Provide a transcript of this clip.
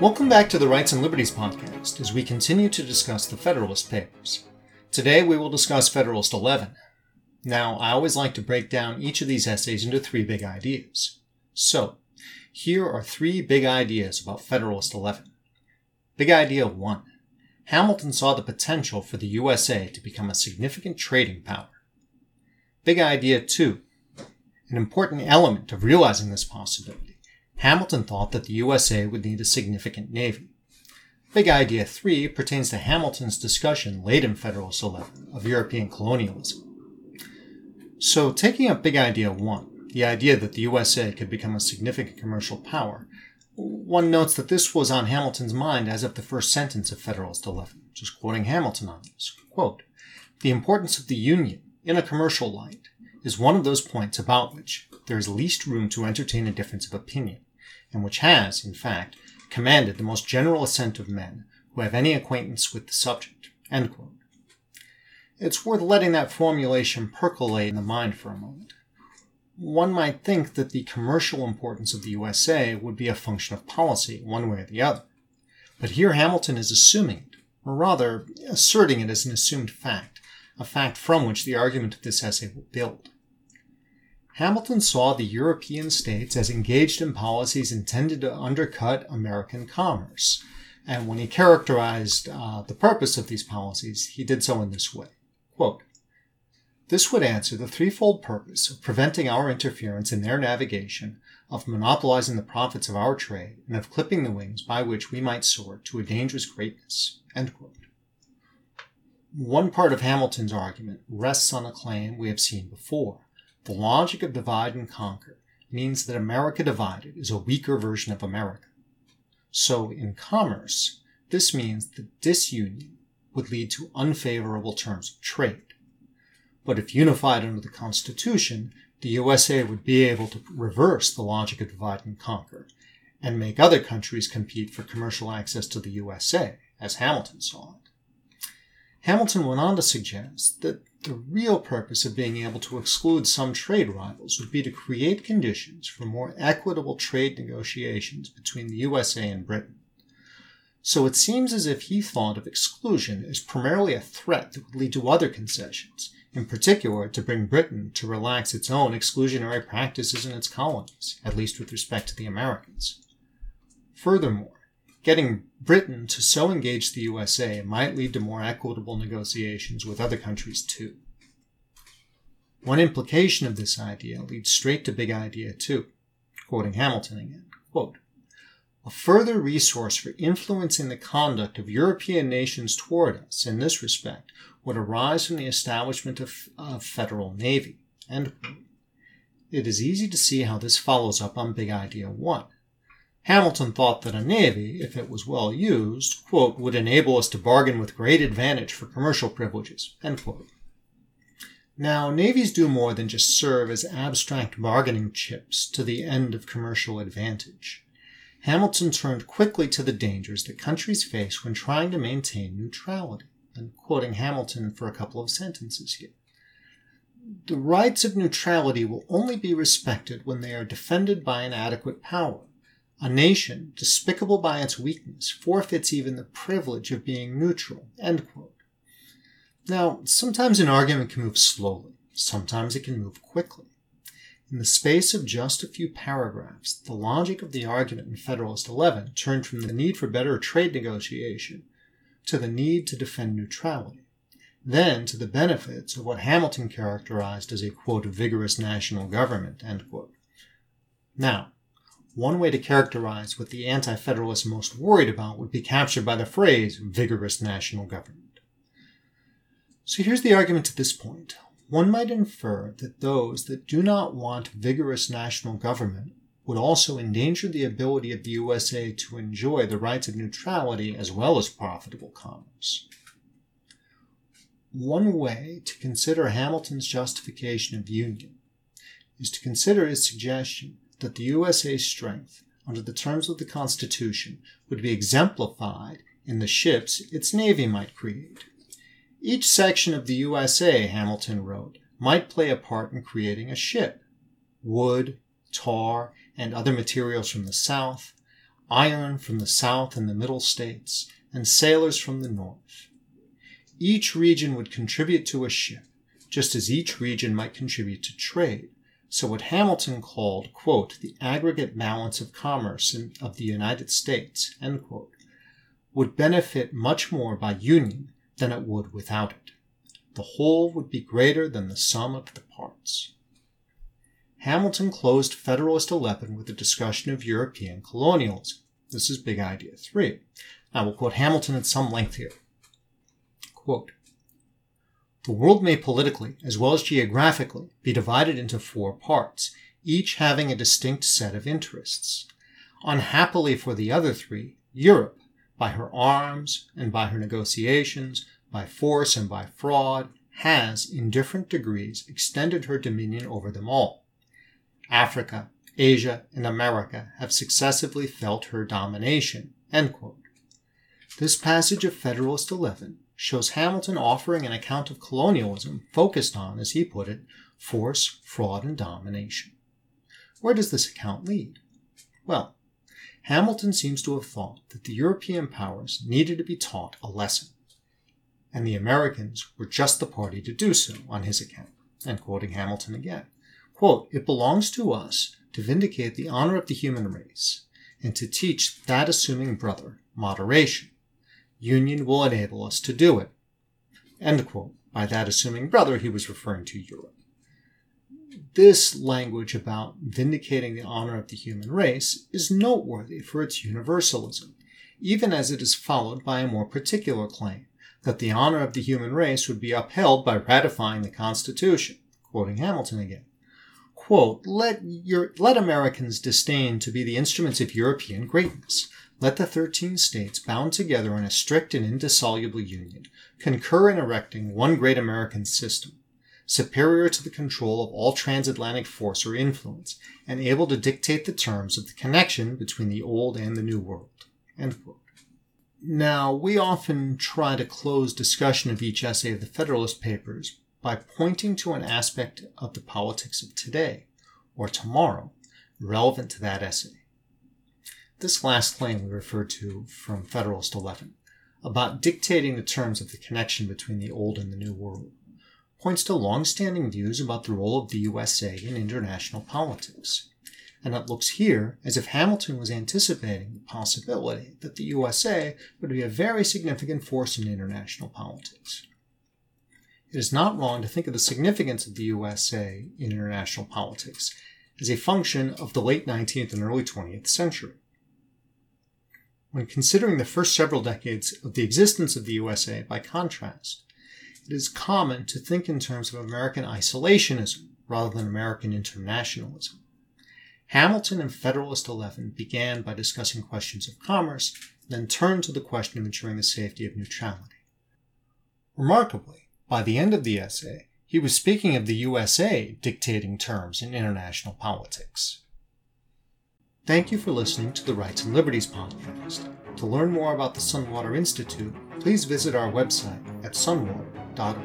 Welcome back to the Rights and Liberties podcast as we continue to discuss the Federalist Papers. Today we will discuss Federalist 11. Now, I always like to break down each of these essays into three big ideas. So, here are three big ideas about Federalist 11. Big idea 1. Hamilton saw the potential for the USA to become a significant trading power. Big idea 2. An important element of realizing this possibility, Hamilton thought that the USA would need a significant navy. Big idea 3 pertains to Hamilton's discussion late in Federalist 11 of European colonialism. So, taking up big idea 1, the idea that the USA could become a significant commercial power, one notes that this was on Hamilton's mind as of the first sentence of Federalist 11, just quoting Hamilton on this. Quote, the importance of the Union in a commercial light is one of those points about which there is least room to entertain a difference of opinion, and which has, in fact, commanded the most general assent of men who have any acquaintance with the subject. It's worth letting that formulation percolate in the mind for a moment one might think that the commercial importance of the USA would be a function of policy, one way or the other. But here Hamilton is assuming it, or rather, asserting it as an assumed fact, a fact from which the argument of this essay will build. Hamilton saw the European states as engaged in policies intended to undercut American commerce, and when he characterized uh, the purpose of these policies, he did so in this way. Quote, this would answer the threefold purpose of preventing our interference in their navigation, of monopolizing the profits of our trade, and of clipping the wings by which we might soar to a dangerous greatness. One part of Hamilton's argument rests on a claim we have seen before. The logic of divide and conquer means that America divided is a weaker version of America. So, in commerce, this means that disunion would lead to unfavorable terms of trade. But if unified under the Constitution, the USA would be able to reverse the logic of divide and conquer and make other countries compete for commercial access to the USA, as Hamilton saw it. Hamilton went on to suggest that the real purpose of being able to exclude some trade rivals would be to create conditions for more equitable trade negotiations between the USA and Britain. So it seems as if he thought of exclusion as primarily a threat that would lead to other concessions, in particular to bring Britain to relax its own exclusionary practices in its colonies, at least with respect to the Americans. Furthermore, getting Britain to so engage the USA might lead to more equitable negotiations with other countries too. One implication of this idea leads straight to Big Idea 2, quoting Hamilton again. Quote, a further resource for influencing the conduct of European nations toward us in this respect would arise from the establishment of a federal navy. It is easy to see how this follows up on Big Idea 1. Hamilton thought that a navy, if it was well used, quote, would enable us to bargain with great advantage for commercial privileges. Now, navies do more than just serve as abstract bargaining chips to the end of commercial advantage. Hamilton turned quickly to the dangers that countries face when trying to maintain neutrality and quoting Hamilton for a couple of sentences here. The rights of neutrality will only be respected when they are defended by an adequate power. A nation, despicable by its weakness, forfeits even the privilege of being neutral. Now, sometimes an argument can move slowly, sometimes it can move quickly. In the space of just a few paragraphs, the logic of the argument in Federalist 11 turned from the need for better trade negotiation to the need to defend neutrality, then to the benefits of what Hamilton characterized as a quote, vigorous national government. Now, one way to characterize what the anti federalists most worried about would be captured by the phrase vigorous national government. So here's the argument to this point. One might infer that those that do not want vigorous national government would also endanger the ability of the USA to enjoy the rights of neutrality as well as profitable commerce. One way to consider Hamilton's justification of union is to consider his suggestion that the USA's strength under the terms of the Constitution would be exemplified in the ships its navy might create. Each section of the USA, Hamilton wrote, might play a part in creating a ship. Wood, tar, and other materials from the South, iron from the South and the Middle States, and sailors from the North. Each region would contribute to a ship, just as each region might contribute to trade. So what Hamilton called, quote, the aggregate balance of commerce in, of the United States, quote, would benefit much more by union than it would without it. The whole would be greater than the sum of the parts. Hamilton closed Federalist 11 with a discussion of European colonialism. This is big idea three. I will quote Hamilton at some length here. Quote, the world may politically, as well as geographically, be divided into four parts, each having a distinct set of interests. Unhappily for the other three, Europe, by her arms and by her negotiations, by force and by fraud, has, in different degrees, extended her dominion over them all. Africa, Asia, and America have successively felt her domination. This passage of Federalist 11 shows Hamilton offering an account of colonialism focused on, as he put it, force, fraud, and domination. Where does this account lead? Well, Hamilton seems to have thought that the European powers needed to be taught a lesson, and the Americans were just the party to do so on his account. And quoting Hamilton again, quote, It belongs to us to vindicate the honor of the human race and to teach that assuming brother moderation union will enable us to do it. End quote. By that assuming brother, he was referring to Europe. This language about vindicating the honor of the human race is noteworthy for its universalism, even as it is followed by a more particular claim that the honor of the human race would be upheld by ratifying the Constitution. Quoting Hamilton again. Quote, let, your, let Americans disdain to be the instruments of European greatness let the thirteen states, bound together in a strict and indissoluble union, concur in erecting one great American system, superior to the control of all transatlantic force or influence, and able to dictate the terms of the connection between the old and the new world. Now, we often try to close discussion of each essay of the Federalist Papers by pointing to an aspect of the politics of today or tomorrow relevant to that essay. This last claim we referred to from Federalist 11 about dictating the terms of the connection between the old and the new world points to long-standing views about the role of the USA in international politics. And it looks here as if Hamilton was anticipating the possibility that the USA would be a very significant force in international politics. It is not wrong to think of the significance of the USA in international politics as a function of the late 19th and early 20th century. When considering the first several decades of the existence of the USA, by contrast, it is common to think in terms of American isolationism rather than American internationalism. Hamilton and Federalist 11 began by discussing questions of commerce, then turned to the question of ensuring the safety of neutrality. Remarkably, by the end of the essay, he was speaking of the USA dictating terms in international politics. Thank you for listening to the Rights and Liberties podcast. To learn more about the Sunwater Institute, please visit our website at sunwater.org. చెబుతారు